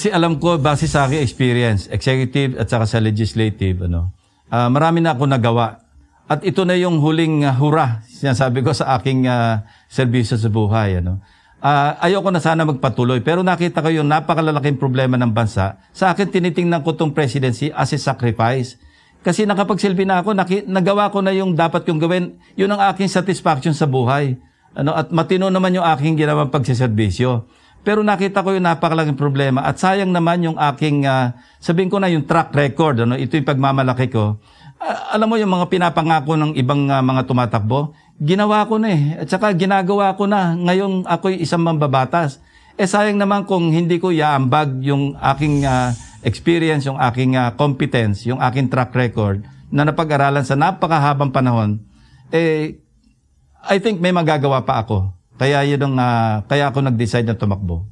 Kasi alam ko, base sa aking experience, executive at saka sa legislative, ano, ah, marami na ako nagawa. At ito na yung huling ah, hura, sinasabi ko sa aking ah, serbisyo sa buhay. Ano. Ah, ayoko na sana magpatuloy, pero nakita ko yung napakalalaking problema ng bansa. Sa akin, tinitingnan ko itong presidency as a sacrifice. Kasi nakapagsilbi na ako, naki, nagawa ko na yung dapat kong gawin. Yun ang aking satisfaction sa buhay. Ano, at matino naman yung aking ginawang pagsiservisyo. Pero nakita ko yung napakalaking problema at sayang naman yung aking, ah, sabihin ko na yung track record, ano, ito yung pagmamalaki ko. Ah, alam mo yung mga pinapangako ng ibang ah, mga tumatakbo, ginawa ko na eh. At saka ginagawa ko na. Ngayon ako'y isang mambabatas. Eh sayang naman kung hindi ko yaambag yung aking ah, experience, yung aking ah, competence, yung aking track record na napag-aralan sa napakahabang panahon, eh, I think may magagawa pa ako. Kaya yun ang, ah, kaya ako nag-decide na tumakbo.